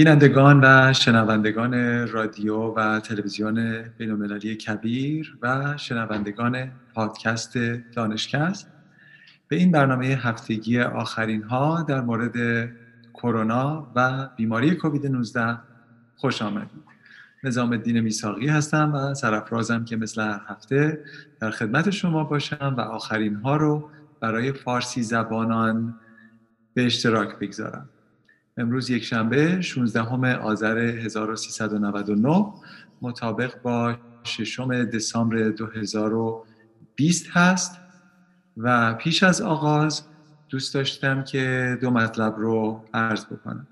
بینندگان و شنوندگان رادیو و تلویزیون بینالمللی کبیر و شنوندگان پادکست دانشکست. به این برنامه هفتگی آخرین ها در مورد کرونا و بیماری کووید 19 خوش آمدید. نظام الدین میساقی هستم و سرفرازم که مثل هر هفته در خدمت شما باشم و آخرین ها رو برای فارسی زبانان به اشتراک بگذارم. امروز یک شنبه 16 آذر 1399 مطابق با ششم دسامبر 2020 هست. و پیش از آغاز دوست داشتم که دو مطلب رو عرض بکنم.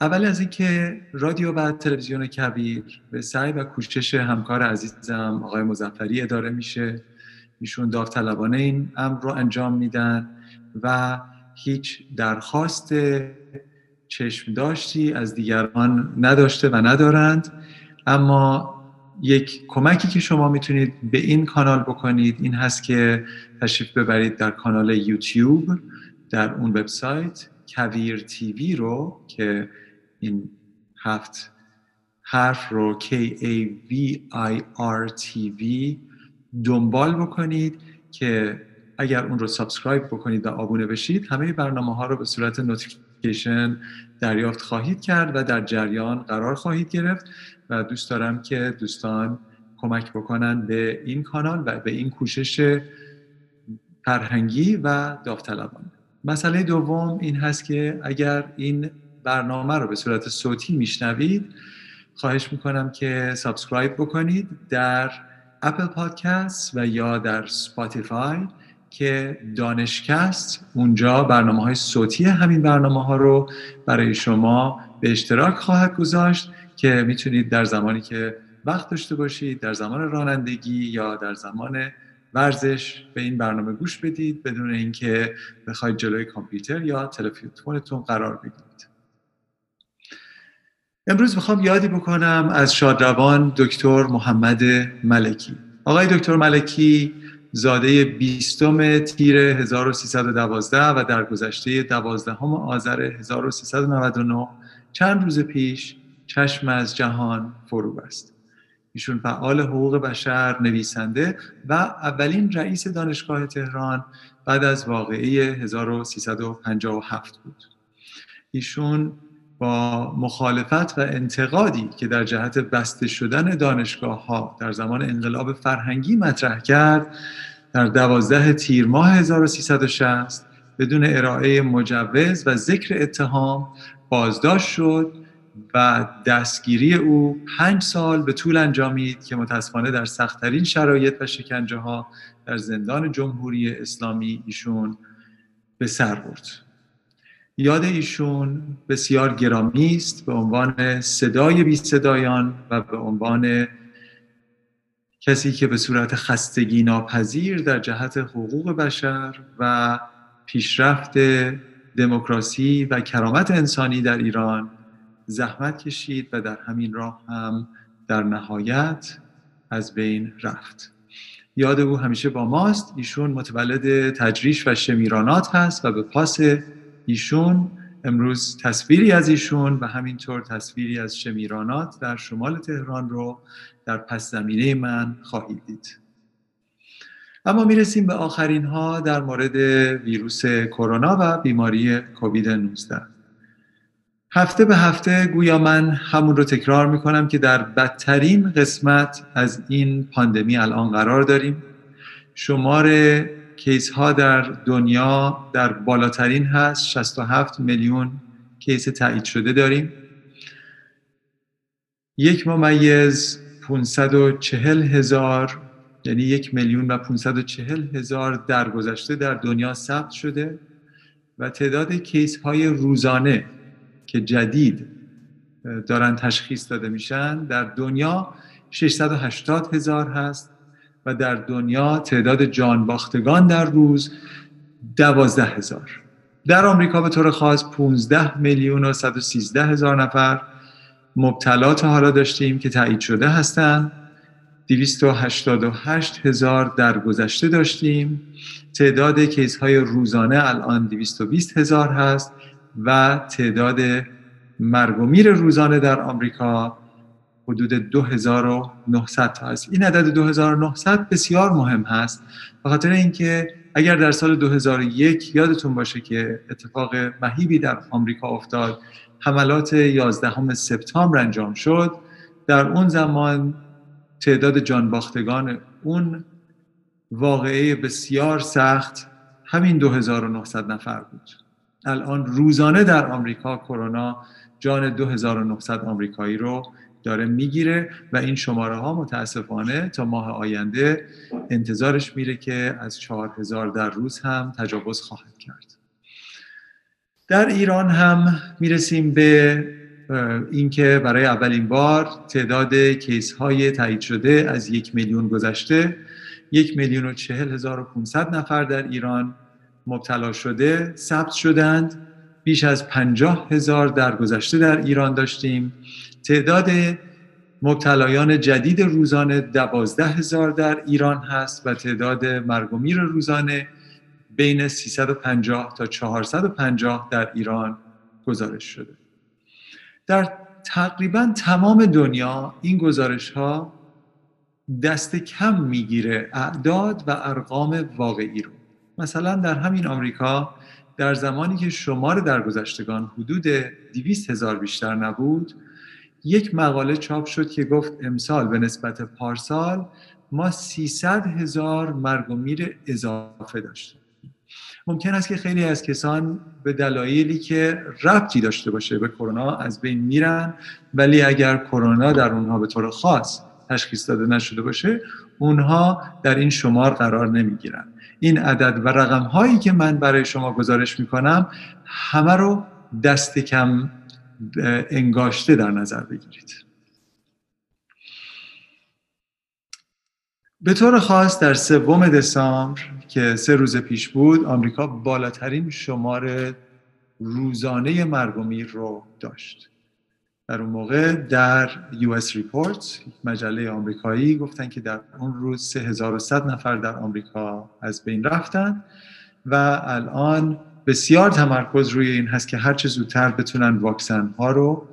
اول از اینکه رادیو و تلویزیون کبیر به سعی و کوشش همکار عزیزم آقای مزفری اداره میشه. ایشون داوطلبانه این امر رو انجام میدن و هیچ درخواست چشم داشتی از دیگران نداشته و ندارند. اما یک کمکی که شما می‌تونید به این کانال بکنید این هست که تشریف ببرید در کانال یوتیوب در اون وبسایت کویر تیوی رو که این هفت حرف رو K A V I R T V دنبال بکنید که اگر اون رو subscribe بکنید و آبونه بشید همه برنامه ها رو به صورت notification دریافت خواهید کرد و در جریان قرار خواهید گرفت و دوست دارم که دوستان کمک بکنن به این کانال و به این کوشش فرهنگی و داوطلبانه. مسئله دوم این هست که اگر این برنامه رو به صورت صوتی میشنوید خواهش می‌کنم که subscribe بکنید در Apple Podcast و یا در Spotify که دانشکست اونجا برنامه های صوتی همین برنامه ها رو برای شما به اشتراک خواهد گذاشت که می‌تونید در زمانی که وقت داشته باشید در زمان رانندگی یا در زمان ورزش به این برنامه گوش بدید بدون اینکه بخواید جلوی کامپیوتر یا تلفنتون قرار بگیرید. امروز می‌خوام یادی بکنم از شادروان دکتر محمد ملکی. آقای دکتر ملکی زاده بیستم تیر 1312 و در گذشته 12 آذر 1399 چند روز پیش چشم از جهان فرو بست. ایشون فعال حقوق بشر نویسنده و اولین رئیس دانشگاه تهران بعد از واقعه 1357 بود. ایشون با مخالفت و انتقادی که در جهت بسته شدن دانشگاه ها در زمان انقلاب فرهنگی مطرح کرد در دوازده تیر ماه 1360 بدون ارائه مجوز و ذکر اتهام بازداشت شد و دستگیری او پنج سال به طول انجامید که متاسفانه در سختترین شرایط و شکنجه ها در زندان جمهوری اسلامی ایشون به سر برد. یاد ایشون بسیار گرامی است به عنوان صدای بی صدایان و به عنوان کسی که به صورت خستگی ناپذیر در جهت حقوق بشر و پیشرفت دموکراسی و کرامت انسانی در ایران زحمت کشید و در همین راه هم در نهایت از بین رفت. یاد او همیشه با ماست. ایشون متولد تجریش و شمیرانات هست و به پاس ایشون امروز تصویری از ایشون و همینطور تصویری از شمیرانات در شمال تهران رو در پس زمینه من خواهید دید. اما می‌رسیم به آخرین ها در مورد ویروس کرونا و بیماری کووید 19 هفته به هفته گویا من همون رو تکرار می‌کنم که در بدترین قسمت از این پاندمی الان قرار داریم. شمار کیس ها در دنیا در بالاترین هست. 67 میلیون کیس تایید شده داریم. یک ممیز 540 هزار یعنی یک میلیون و 540 هزار درگذشته در دنیا ثبت شده و تعداد کیس های روزانه که جدید دارن تشخیص داده میشن در دنیا 680 هزار هست. و در دنیا تعداد جانباختگان در روز دوازده هزار. در آمریکا به طور خاص 15 میلیون و 113 هزار نفر مبتلا تا حالا داشتیم که تایید شده هستند 288 هزار در گذشته داشتیم. تعداد کیس های روزانه الان 220 هزار هست و تعداد مرگ و میر روزانه در آمریکا حدود 2900 تا است این عدد 2900 بسیار مهم هست. به خاطر اینکه اگر در سال 2001 یادتون باشه که اتفاق مهیبی در آمریکا افتاد حملات 11 سپتامبر انجام شد. در اون زمان تعداد جانباختگان اون واقعه بسیار سخت همین 2900 نفر بود. الان روزانه در آمریکا کرونا جان 2900 آمریکایی رو داره می‌گیره و این شماره ها متاسفانه تا ماه آینده انتظارش میره که از 4000 در روز هم تجاوز خواهد کرد. در ایران هم می‌رسیم به اینکه برای اولین بار تعداد کیس های تایید شده از یک میلیون گذشته. یک میلیون و چهل هزار و پونصد نفر در ایران مبتلا شده ثبت شدند بیش از پنجاه هزار در گذشته در ایران داشتیم. تعداد مبتلایان جدید روزانه دوازده هزار در ایران هست و تعداد مرگ و میر روزانه بین 350 تا 450 در ایران گزارش شده. در تقریبا تمام دنیا این گزارش ها دست کم می‌گیره اعداد و ارقام واقعی رو. مثلا در همین آمریکا در زمانی که شمار درگذشتگان حدود 200 هزار بیشتر نبود یک مقاله چاپ شد که گفت امسال به نسبت پارسال ما 300 هزار مرگ و میر اضافه داشتیم. ممکن است که خیلی از کسان به دلایلی که ربطی داشته باشه به کرونا از بین میرن ولی اگر کرونا در اونها به طور خاص تشخیص داده نشده باشه اونها در این شمار قرار نمی‌گیرن. این عدد و رقم هایی که من برای شما گزارش می‌کنم همه رو دست کم انگاشته در نظر بگیرید. به طور خاص در سوم دسامبر که سه روز پیش بود آمریکا بالاترین شمار روزانه مرگ و میر رو داشت. در اون موقع در US Report مجله آمریکایی گفتن که در اون روز 3100 نفر در آمریکا از بین رفتن و الان بسیار تمرکز روی این هست که هرچه زودتر بتونن واکسن ها رو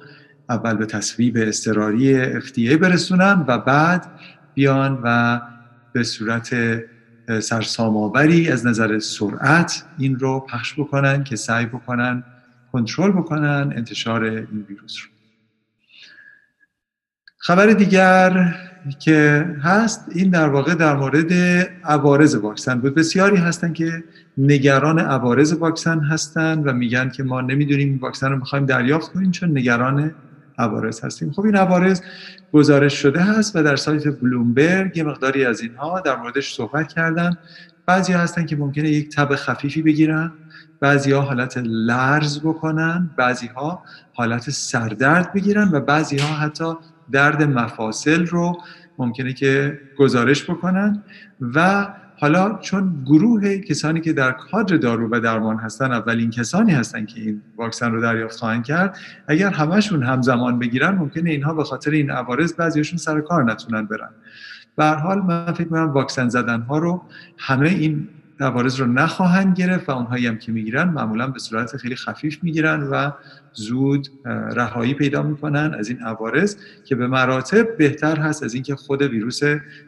اول به تصویب استراری FDA برسونن و بعد بیان و به صورت سرسام‌آوری از نظر سرعت این رو پخش بکنن که سعی بکنن کنترل بکنن انتشار این ویروس رو. خبر دیگر که هست این در واقع در مورد عوارض واکسن بود. بسیاری هستن که نگران عوارض واکسن هستن و میگن که ما نمی‌دونیم واکسن رو می‌خوایم دریافت کنیم چون نگران عوارض هستیم. خب این عوارض گزارش شده هست و در سایت بلومبرگ یه مقداری از اینها در موردش صحبت کردن. بعضی هستن که ممکنه یک تب خفیفی بگیرن بعضی ها حالت لرز بکنن بعضی ها حالت سردرد بگیرن و بعضی ها حتی درد مفاصل رو ممکنه که گزارش بکنن و حالا چون گروه کسانی که در کادر دارو و درمان هستن اولین کسانی هستن که این واکسن رو دریافت خواهند کرد اگر همشون همزمان بگیرن ممکنه اینها به خاطر این عوارض بعضیشون سر کار نتونن برن. به حال من فکر می‌کنم واکسن زدن ها رو همه این عوارض رو نخواهند گرفت و اونهایی هم که می‌گیرن معمولا به صورت خیلی خفیف می‌گیرن و زود رهایی پیدا می‌کنن از این عوارض که به مراتب بهتر هست از اینکه خود ویروس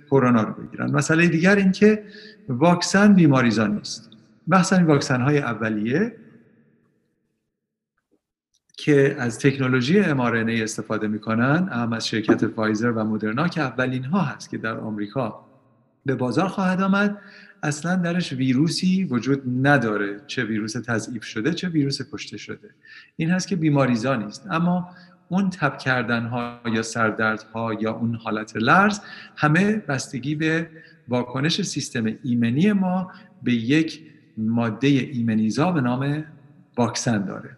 کرونا رو بگیرن. مسئله دیگر اینکه واکسن بیماریزان نیست. مثلا این واکسن های اولیه که از تکنولوژی mRNA استفاده می‌کنن هم از شرکت فایزر و مدرنا که اولین ها هست که در آمریکا به بازار خواهد آمد. اصلا درش ویروسی وجود نداره چه ویروس تضعیف شده چه ویروس کشته شده. این هست که بیماریزا نیست. اما اون تب کردن ها یا سردرد ها یا اون حالت لرز همه بستگی به واکنش سیستم ایمنی ما به یک ماده ایمنیزا به نام واکسن داره.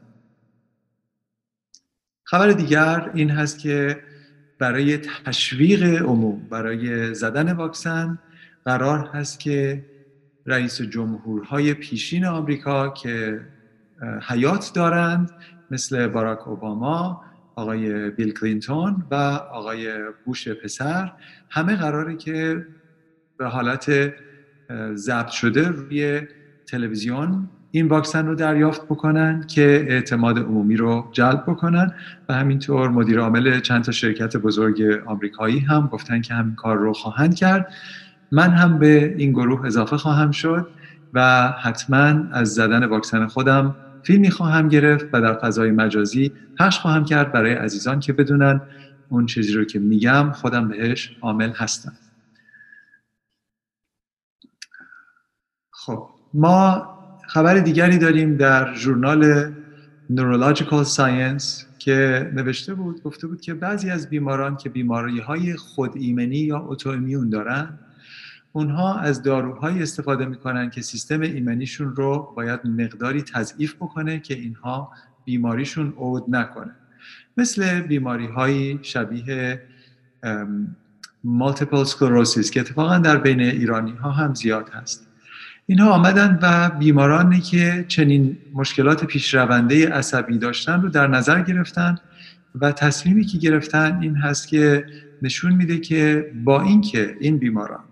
خبر دیگر این هست که برای تشویق عموم برای زدن واکسن قرار هست که رئیس جمهورهای پیشین آمریکا که حیات دارند مثل باراک اوباما آقای بیل کلینتون و آقای بوش پسر همه قراره که به حالت ضبط شده روی تلویزیون این واکسن رو دریافت بکنن که اعتماد عمومی رو جلب بکنن و همینطور مدیر عامل چند تا شرکت بزرگ آمریکایی هم گفتن که همین کار رو خواهند کرد. من هم به این گروه اضافه خواهم شد و حتما از زدن واکسن خودم فیلمی خواهم گرفت و در فضای مجازی پخش خواهم کرد برای عزیزان که بدونن اون چیزی رو که میگم خودم بهش عامل هستم. خب ما خبر دیگری داریم در ژورنال Neurological Science که نوشته بود گفته بود که بعضی از بیماران که بیماری های خود ایمنی یا اوتومیون دارن اونها از داروهایی استفاده می‌کنن که سیستم ایمنیشون رو باید مقداری تضعیف بکنه که اینها بیماریشون عود نکنه. مثل بیماری های شبیه مالتیپل سکلروسیس که اتفاقا در بین ایرانی ها هم زیاد هست. اینها آمدن و بیمارانی که چنین مشکلات پیشرونده عصبی داشتن رو در نظر گرفتن و تصمیمی که گرفتن این هست که نشون میده که با اینکه این بیماران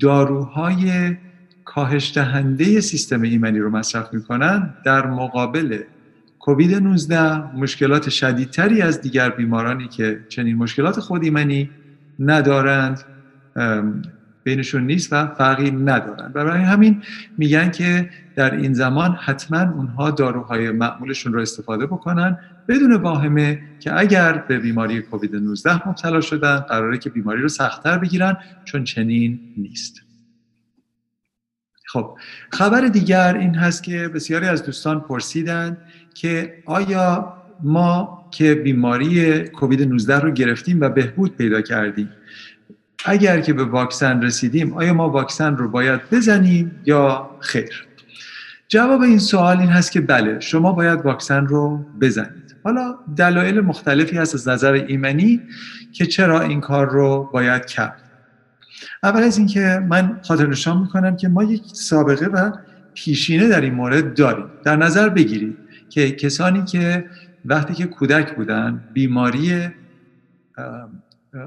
داروهای کاهش دهنده سیستم ایمنی رو مصرف می‌کنن در مقابل کووید 19 مشکلات شدیدتری از دیگر بیمارانی که چنین مشکلات خود ایمنی ندارند بینشون نیست و فرقی ندارن. برای همین میگن که در این زمان حتما اونها داروهای معمولشون رو استفاده بکنن بدون واهمه که اگر به بیماری کووید 19 مبتلا شدن قراره که بیماری رو سختتر بگیرن چون چنین نیست. خب خبر دیگر این هست که بسیاری از دوستان پرسیدن که آیا ما که بیماری کووید 19 رو گرفتیم و بهبود پیدا کردیم اگر که به واکسن رسیدیم آیا ما واکسن رو باید بزنیم یا خیر؟ جواب این سوال این هست که بله شما باید واکسن رو بزنید. حالا دلایل مختلفی هست از نظر ایمنی که چرا این کار رو باید کرد. اول از اینکه من خاطر نشان می‌کنم که ما یک سابقه و پیشینه در این مورد داریم. در نظر بگیرید که کسانی که وقتی که کودک بودن بیماری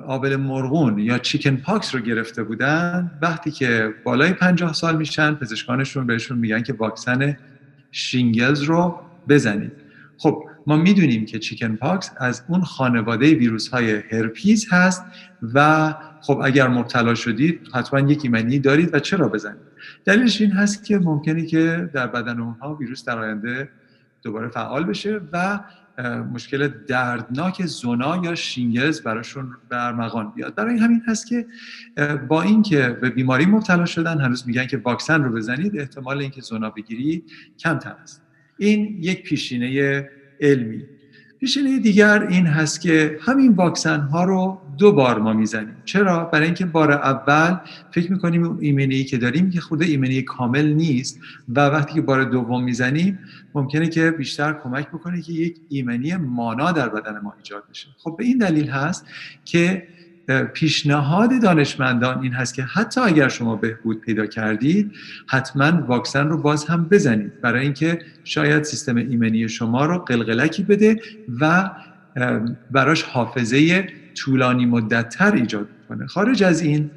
آبله مرغون یا chickenpox رو گرفته بودن وقتی که بالای پنجاه سال میشن پزشکانشون بهشون میگن که واکسن shingles رو بزنید. خب ما می‌دونیم که chickenpox از اون خانواده ویروس های herpes هست و خب اگر مبتلا شدید حتما یک ایمنی دارید و چرا بزنید؟ دلیلش این هست که ممکنه که در بدن اونها ویروس در آینده دوباره فعال بشه و مشکل دردناک زونا یا شینگلز براشون برمغان بیاد. برای همین هست که با اینکه به بیماری مبتلا شدن هنوز میگن که واکسن رو بزنید احتمال اینکه زونا بگیرید کمتر است. این یک پیشینه علمی. پیشینه دیگر این هست که همین واکسن ها رو دو بار ما می‌زنیم. چرا؟ برای اینکه بار اول فکر می‌کنیم ایمنی که داریم که خود ایمنی کامل نیست و وقتی که بار دوم می‌زنیم ممکنه که بیشتر کمک بکنه که یک ایمنی مانا در بدن ما ایجاد بشه. خب به این دلیل هست که پیشنهاد دانشمندان این هست که حتی اگر شما بهبود پیدا کردید حتما واکسن رو باز هم بزنید. برای اینکه شاید سیستم ایمنی شما رو قلقلکی بده و براش حافظه طولانی مدتتر ایجاد کنه خارج از این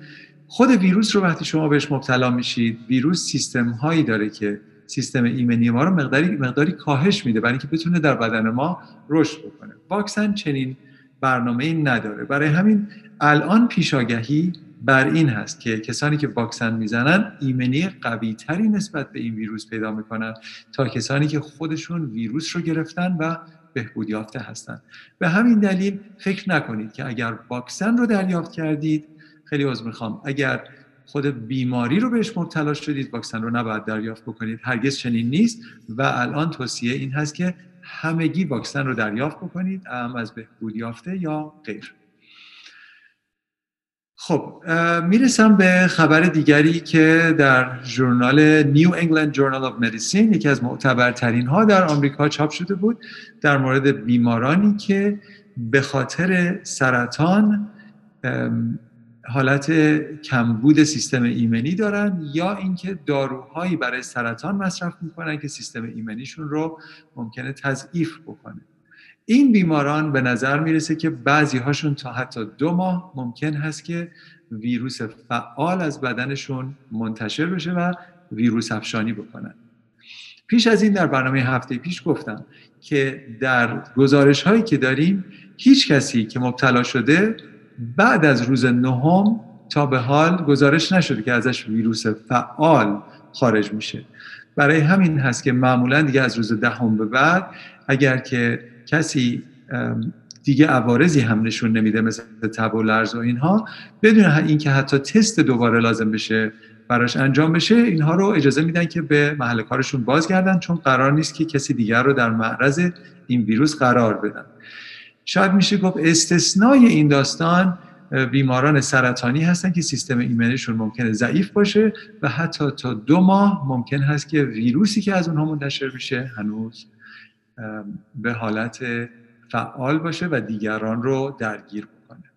خود ویروس رو وقتی شما بهش مبتلا میشید ویروس سیستم هایی داره که سیستم ایمنی ما رو مقداری مقداری کاهش میده برای اینکه بتونه در بدن ما رشد بکنه. واکسن چنین برنامه ای نداره. برای همین الان پیشاگهی بر این هست که کسانی که واکسن می‌زنن ایمنی قوی تری نسبت به این ویروس پیدا می‌کنن تا کسانی که خودشون ویروس رو گرفتن و بهبود یافته هستند. به همین دلیل فکر نکنید که اگر واکسن رو دریافت کردید خیلی عذر می‌خوام اگر خود بیماری رو بهش مبتلا شدید واکسن رو نباید دریافت بکنید. هرگز چنین نیست و الان توصیه این هست که همگی واکسن رو دریافت بکنید هم از بهبود یافته یا غیر. خب می‌رسم به خبر دیگری که در ژورنال New England Journal of Medicine یکی از معتبرترین ها در آمریکا چاپ شده بود در مورد بیمارانی که به خاطر سرطان حالت کمبود سیستم ایمنی دارن یا اینکه داروهایی برای سرطان مصرف می‌کنن که سیستم ایمنیشون رو ممکنه تضعیف بکنه. این بیماران به نظر می‌رسه که بعضی هاشون تا حتی دو ماه ممکن هست که ویروس فعال از بدنشون منتشر بشه و ویروس افشانی بکنن. پیش از این در برنامه هفته پیش گفتم که در گزارش هایی که داریم هیچ کسی که مبتلا شده بعد از روز نهم تا به حال گزارش نشده که ازش ویروس فعال خارج میشه. برای همین هست که معمولا دیگه از روز دهم به بعد اگر که کسی دیگه عوارضی هم نشون نمیده مثل تب و لرز و اینها بدون اینکه حتی تست دوباره لازم بشه براش انجام بشه اینها رو اجازه میدن که به محل کارشون بازگردن چون قرار نیست که کسی دیگر رو در معرض این ویروس قرار بدن. شاید میشه گفت استثنای این داستان بیماران سرطانی هستن که سیستم ایمنیشون ممکنه ضعیف باشه و حتی تا دو ماه ممکن هست که ویروسی که از اونها منتشر میشه هنوز به حالت فعال باشه و دیگران رو درگیر بکنه.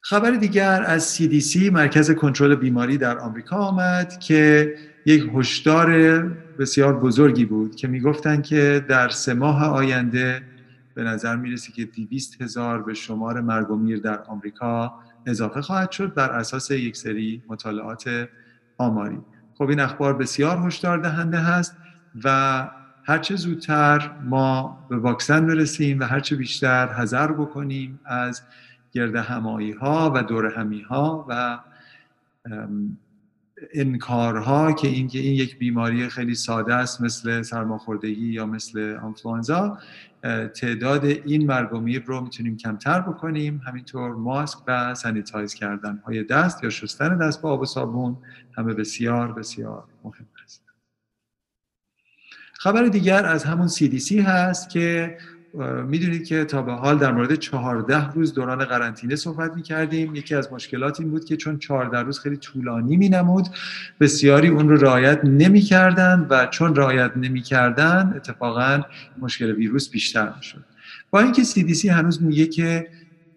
خبر دیگر از CDC مرکز کنترل بیماری در آمریکا آمد که یک هشدار بسیار بزرگی بود که می‌گفتند که در سه ماه آینده به نظر می‌رسه که 200 هزار به شمار مرگ و میر در آمریکا اضافه خواهد شد بر اساس یک سری مطالعات آماری. خب این اخبار بسیار هشدار دهنده هست و هرچه زودتر ما به واکسن برسیم و هرچه بیشتر حذر بکنیم از گرد همایی ها و دور همی ها و انکارها که این که این یک بیماری خیلی ساده است مثل سرماخوردگی یا مثل آنفلوانزا تعداد این مرگ و میر رو می‌تونیم کمتر بکنیم. همینطور ماسک و سانیتایز کردن های دست یا شستن دست با آب و صابون همه بسیار بسیار مهم است. خبر دیگر از همون CDC هست که می‌دونید که تا به حال در مورد 14 روز دوران قرنطینه صحبت می کردیم یکی از مشکلات این بود که چون 14 روز خیلی طولانی می نمود بسیاری اون رو رعایت نمی کردن و چون رعایت نمی کردن اتفاقا مشکل ویروس بیشتر می شد با اینکه CDC هنوز میگه که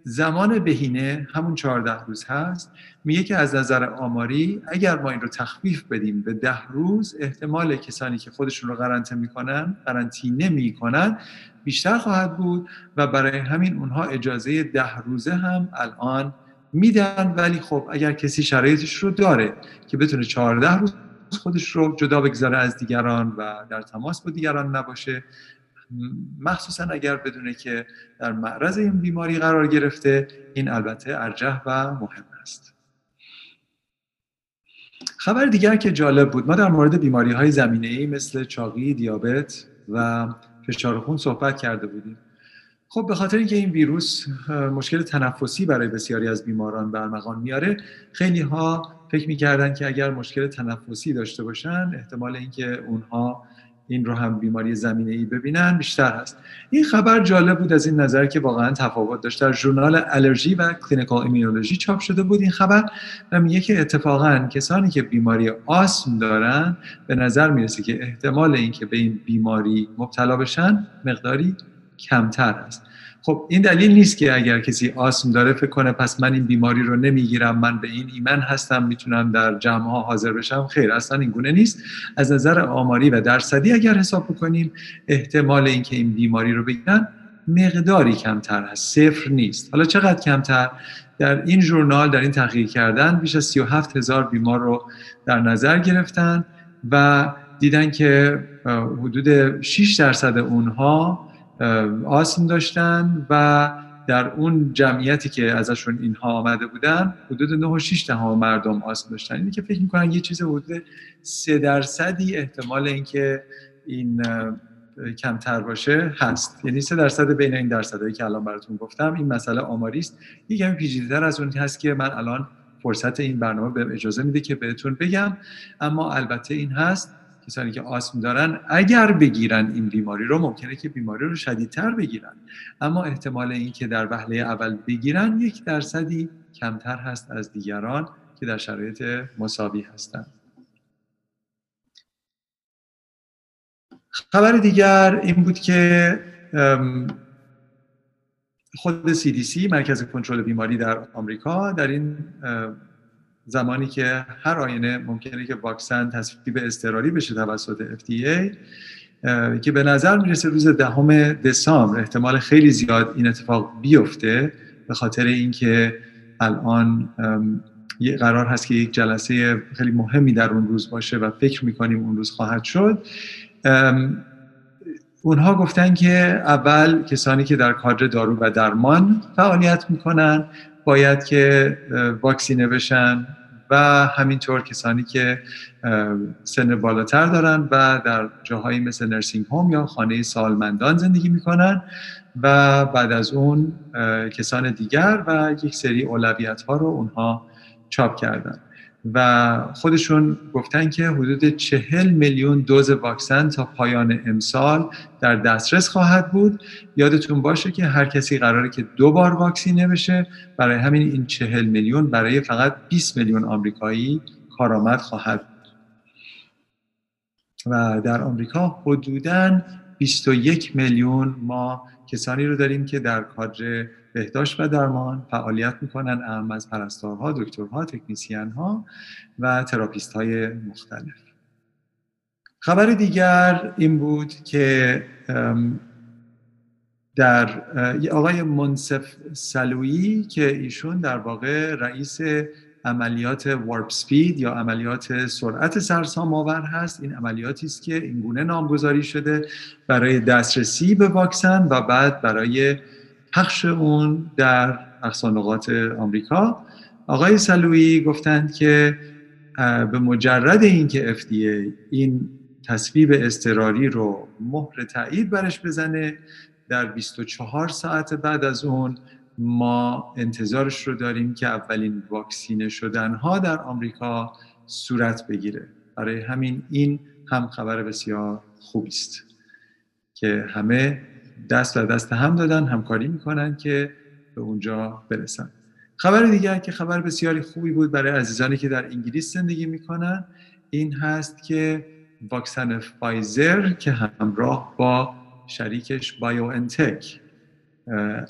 زمان بهینه همون 14 روز هست میگه که از نظر آماری اگر ما این رو تخفیف بدیم به ده روز احتمال کسانی که خودشون رو قرنطینه می‌کنن قرنطینه می‌کنن بیشتر خواهد بود و برای همین اونها اجازه ده روزه هم الان میدن. ولی خب اگر کسی شرایطش رو داره که بتونه 14 روز خودش رو جدا بگذاره از دیگران و در تماس با دیگران نباشه مخصوصا اگر بدونه که در معرض این بیماری قرار گرفته این البته ارجح و مهم است. خبر دیگر که جالب بود ما در مورد بیماری های زمینه ای مثل چاقی، دیابت و فشار خون صحبت کرده بودیم. خب به خاطر اینکه این ویروس مشکل تنفسی برای بسیاری از بیماران به ارمغان میاره خیلی ها فکر می‌کردن که اگر مشکل تنفسی داشته باشن احتمال اینکه اونها این رو هم بیماری زمینه ای ببینن بیشتر هست. این خبر جالب بود از این نظر که واقعا تفاوت داشت. در ژورنال Allergy و Clinical Immunology چاپ شده بود این خبر و میگه که اتفاقا کسانی که بیماری آسم دارن به نظر می‌رسه که احتمال اینکه به این بیماری مبتلا بشن مقداری کمتر است. خب این دلیل نیست که اگر کسی آسم داره فکر کنه پس من این بیماری رو نمی‌گیرم من به این ایمن هستم می‌تونم در جمع ها حاضر بشم. خیر اصلا این گونه نیست. از نظر آماری و درصدی اگر حساب بکنیم احتمال اینکه این بیماری رو بگیرن مقداری کمتر هست. صفر نیست. حالا چقدر کمتر؟ در این ژورنال در این تحقیق کردن بیش از 37 هزار بیمار رو در نظر گرفتن و دیدن که حدود 6 درصد اونها آسم داشتن و در اون جمعیتی که ازشون اینها آمده بودن حدود 9 و 6 مردم آسم داشتن. اینی که فکر می‌کنن یه چیز حدود 3 درصدی احتمال اینکه این کمتر باشه هست. یعنی 3 درصد بین این درصدهایی که الان براتون گفتم این مسئله آماری است. یه کمی پیچیده‌تر از اون هست که من الان فرصت این برنامه به اجازه میده که بهتون بگم. اما البته این هست کسانی که آسم دارن اگر بگیرن این بیماری رو ممکنه که بیماری رو شدیدتر بگیرن. اما احتمال اینکه در وهله اول بگیرن یک درصدی کمتر هست از دیگران که در شرایط مساوی هستند خبر دیگر این بود که خود CDC مرکز کنترل بیماری در آمریکا در این زمانی که هر آینه ممکنه که واکسن تصویب اضطراری بشه توسط FDA که به نظر می‌رسه روز دهم دسامبر احتمال خیلی زیاد این اتفاق بیفته به خاطر اینکه الان قرار هست که یک جلسه خیلی مهمی در اون روز باشه و فکر می‌کنیم اون روز خواهد شد. اونها گفتن که اول کسانی که در کادر دارو و درمان فعالیت می‌کنن باید که واکسینه بشن. و همینطور کسانی که سن بالاتر دارن و در جاهایی مثل نرسینگ هوم یا خانه سالمندان زندگی می‌کنن و بعد از اون کسان دیگر و یک سری اولویت ها رو اونها چاپ کردن. و خودشون گفتن که حدود چهل میلیون دوز واکسن تا پایان امسال در دسترس خواهد بود. یادتون باشه که هر کسی قراره که دو بار واکسینه بشه. برای همین این چهل میلیون برای فقط 20 میلیون آمریکایی کارآمد خواهد بود. و در آمریکا حدوداً 21 میلیون ما کسانی رو داریم که در کادر بهداشت و درمان فعالیت می‌کنن اهم از پرستارها، دکترها، تکنیسیان ها و تراپیست های مختلف. خبر دیگر این بود که در آقای منصف سلویی که ایشون در واقع رئیس عملیات وارپ سپید یا عملیات سرعت سرسام آور هست. این عملیاتی است که اینگونه نامگذاری شده برای دسترسی به واکسن و بعد برای پخش اون در اقصانقات آمریکا. آقای سلوی گفتند که به مجرد اینکه FDA این تصویب استراری رو مهر تایید برش بزنه در 24 ساعت بعد از اون ما انتظارش رو داریم که اولین واکسینه شدن ها در آمریکا صورت بگیره. برای همین این هم خبر بسیار خوبی است که همه دست و دست هم دادن همکاری می‌کنن که به اونجا برسن. خبر دیگر که خبر بسیاری خوبی بود برای عزیزانی که در انگلیس زندگی می‌کنن این هست که واکسن فایزر که همراه با شریکش بایو انتک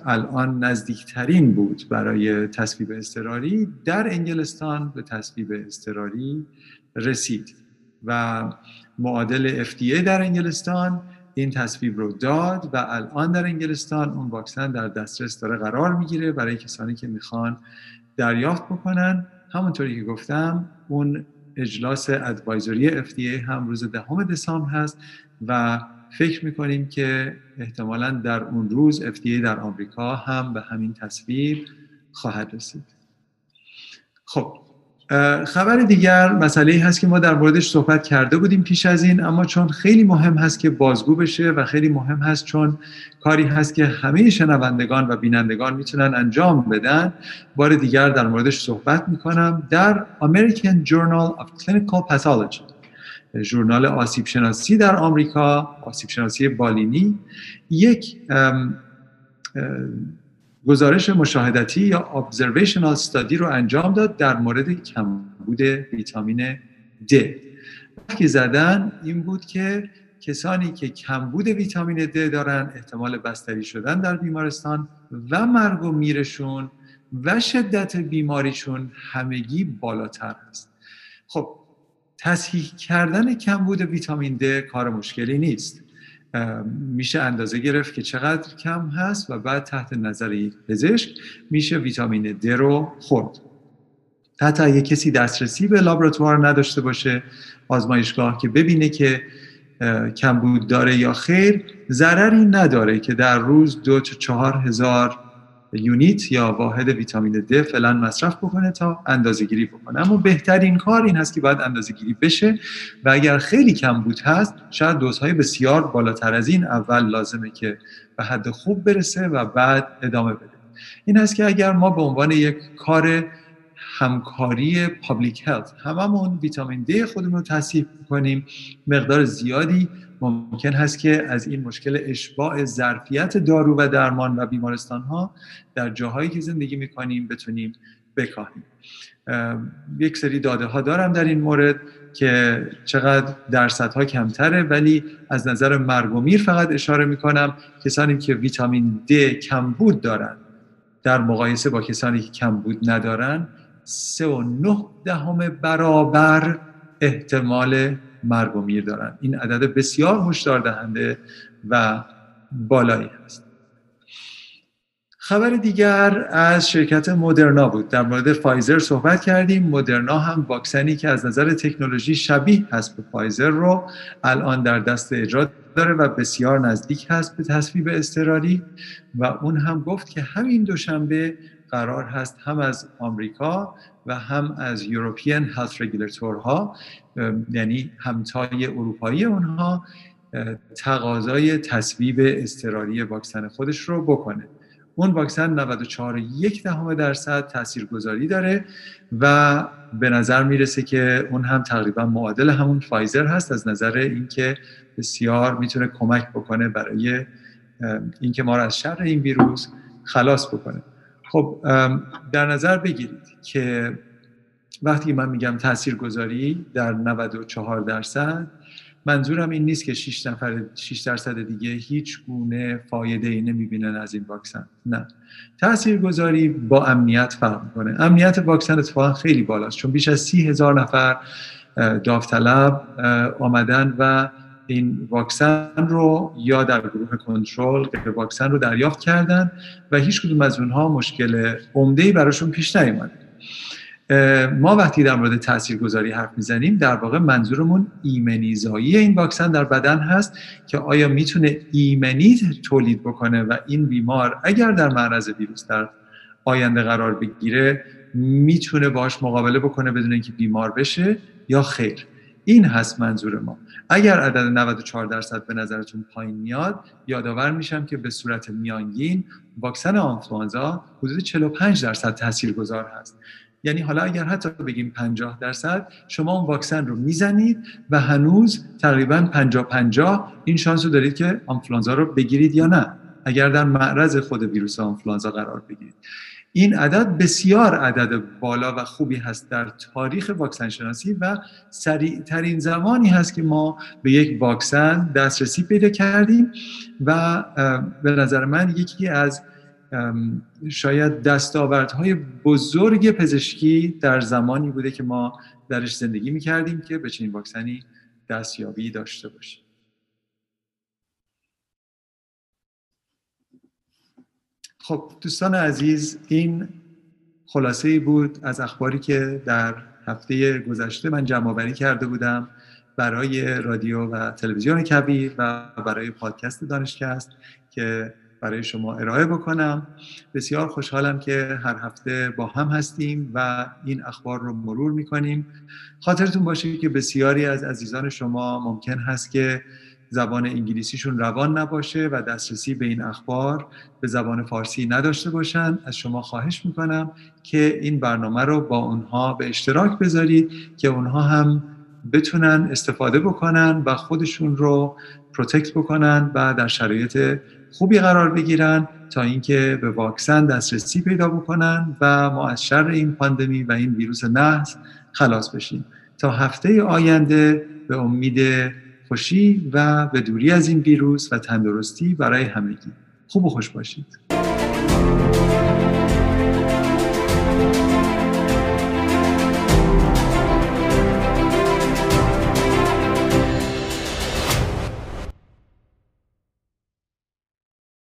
الان نزدیکترین بود برای تصویب استراری در انگلستان به تصویب استراری رسید و معادل FDA در انگلستان این تصویب رو داد و الان در انگلستان اون واکسن در دسترس داره قرار می‌گیره برای کسانی که می‌خوان دریافت بکنن. همونطوری که گفتم اون اجلاس ادوایزری FDA هم روز دهم دسامبر هست و فکر می‌کنیم که احتمالا در اون روز FDA در آمریکا هم به همین تصویر خواهد رسید. خب خبر دیگر مسئله هست که ما در موردش صحبت کرده بودیم پیش از این اما چون خیلی مهم هست که بازگو بشه و خیلی مهم هست چون کاری هست که همه شنوندگان و بینندگان می‌تونن انجام بدن بار دیگر در موردش صحبت می‌کنم. در American Journal of Clinical Pathology ژورنال آسیب شناسی در آمریکا آسیب شناسی بالینی یک گزارش مشاهدتی یا observational study رو انجام داد در مورد کمبود ویتامین D که زدن این بود که کسانی که کمبود ویتامین D دارن احتمال بستری شدن در بیمارستان و مرگ و میرشون و شدت بیماریشون همگی بالاتر هست خب تصحیح کردن کمبود ویتامین د کار مشکلی نیست. میشه اندازه گرفت که چقدر کم هست و بعد تحت نظر یک پزشک میشه ویتامین د رو خورد. حتی اگه کسی دسترسی به لابراتوار نداشته باشه آزمایشگاه که ببینه که کمبود داره یا خیر ضرری نداره که در روز دو تا چهار هزار یونیت یا واحد ویتامین د فعلا مصرف بکنه تا اندازه گیری بکنه. اما بهترین کار این هست که باید اندازه گیری بشه و اگر خیلی کم بود هست شاید دوزهای بسیار بالاتر از این اول لازمه که به حد خوب برسه و بعد ادامه بده. این هست که اگر ما به عنوان یک کار همکاری پابلیک هلت هممون ویتامین دی خودمون رو تصیح کنیم مقدار زیادی ممکن هست که از این مشکل اشباع ظرفیت دارو و درمان و بیمارستان ها در جاهایی که زندگی می‌کنیم بتونیم بکاهیم. یک سری داده ها دارم در این مورد که چقدر درصدها کمتره ولی از نظر مرگ و میر فقط اشاره می‌کنم کسانی که ویتامین د کمبود دارن در مقایسه با کسانی که کمبود ندارن سه و نه دهم برابر احتمال مرگ و میر دارن. این عدد بسیار هشدار دهنده و بالایی هست. خبر دیگر از شرکت مدرنا بود. در مورد فایزر صحبت کردیم. مدرنا هم واکسنی که از نظر تکنولوژی شبیه هست به فایزر رو الان در دست اجرا داره و بسیار نزدیک هست به تصویب استراری و اون هم گفت که همین دوشنبه قرار هست هم از آمریکا و هم از یوروپین هلت رگولاتورها یعنی همتای اروپایی اونها تقاضای تصویب استراری واکسن خودش رو بکنه. اون واکسن 94 یک دهم درصد تاثیرگذاری داره و به نظر می‌رسه که اون هم تقریبا معادل همون فایزر هست از نظر اینکه بسیار می‌تونه کمک بکنه برای اینکه ما رو از شر این ویروس خلاص بکنه. خب در نظر بگیرید که وقتی من میگم تاثیرگذاری در 94 درصد منظورم این نیست که 6 نفر 6 درصد دیگه هیچ گونه فایده ای نمی‌بینن از این واکسن نه. تاثیرگذاری با امنیت فرق می‌کنه. امنیت واکسن اتفاقا خیلی بالاست. چون بیش از سی هزار نفر داوطلب آمدن و این واکسن رو یا در گروه کنترل که واکسن رو دریافت کردن و هیچ کدوم از اونها مشکل عمده براشون پیش نیومده. ما وقتی در مورد تاثیرگذاری حرف می‌زنیم در واقع منظورمون ایمنیزایی این واکسن در بدن هست که آیا می‌تونه ایمنی تولید بکنه و این بیمار اگر در معرض ویروس در آینده قرار بگیره می‌تونه باش مقابله بکنه بدون اینکه بیمار بشه یا خیر. این هست منظور ما. اگر عدد 94 درصد به نظرتون پایین میاد یادآور میشم که به صورت میانگین واکسن آنفلوانزا حدود 45 درصد تاثیرگذار هست. یعنی حالا اگر حتی بگیم 50 درصد شما اون واکسن رو می‌زنید و هنوز تقریبا 50 50 این شانس رو دارید که آنفلانزا رو بگیرید یا نه. اگر در معرض خود ویروس آنفلانزا قرار بگیرید. این عدد بسیار عدد بالا و خوبی هست در تاریخ واکسن شناسی و سریع ترین زمانی هست که ما به یک واکسن دسترسی پیدا کردیم و به نظر من یکی از شاید دستاوردهای بزرگ پزشکی در زمانی بوده که ما درش زندگی می‌کردیم که به چنین واکسنی دستیابی داشته باشیم. خب دوستان عزیز این خلاصه بود از اخباری که در هفته گذشته من جمع کرده بودم برای رادیو و تلویزیون کبیر و برای پادکست دانشکست که برای شما ارائه بکنم. بسیار خوشحالم که هر هفته با هم هستیم و این اخبار رو مرور می‌کنیم. خاطرتون باشه که بسیاری از عزیزان شما ممکن هست که زبان انگلیسیشون روان نباشه و دسترسی به این اخبار به زبان فارسی نداشته باشن. از شما خواهش می‌کنم که این برنامه رو با اونها به اشتراک بذارید که اونها هم بتونن استفاده بکنن و خودشون رو protect بکنن و در شرایط خوبی قرار بگیرن تا اینکه به واکسن دسترسی پیدا بکنن و ما از شر این پاندمی و این ویروس نحس خلاص بشیم. تا هفته آینده به امید خوشی و به دوری از این ویروس و تندرستی برای همگی. خوب و خوش باشید.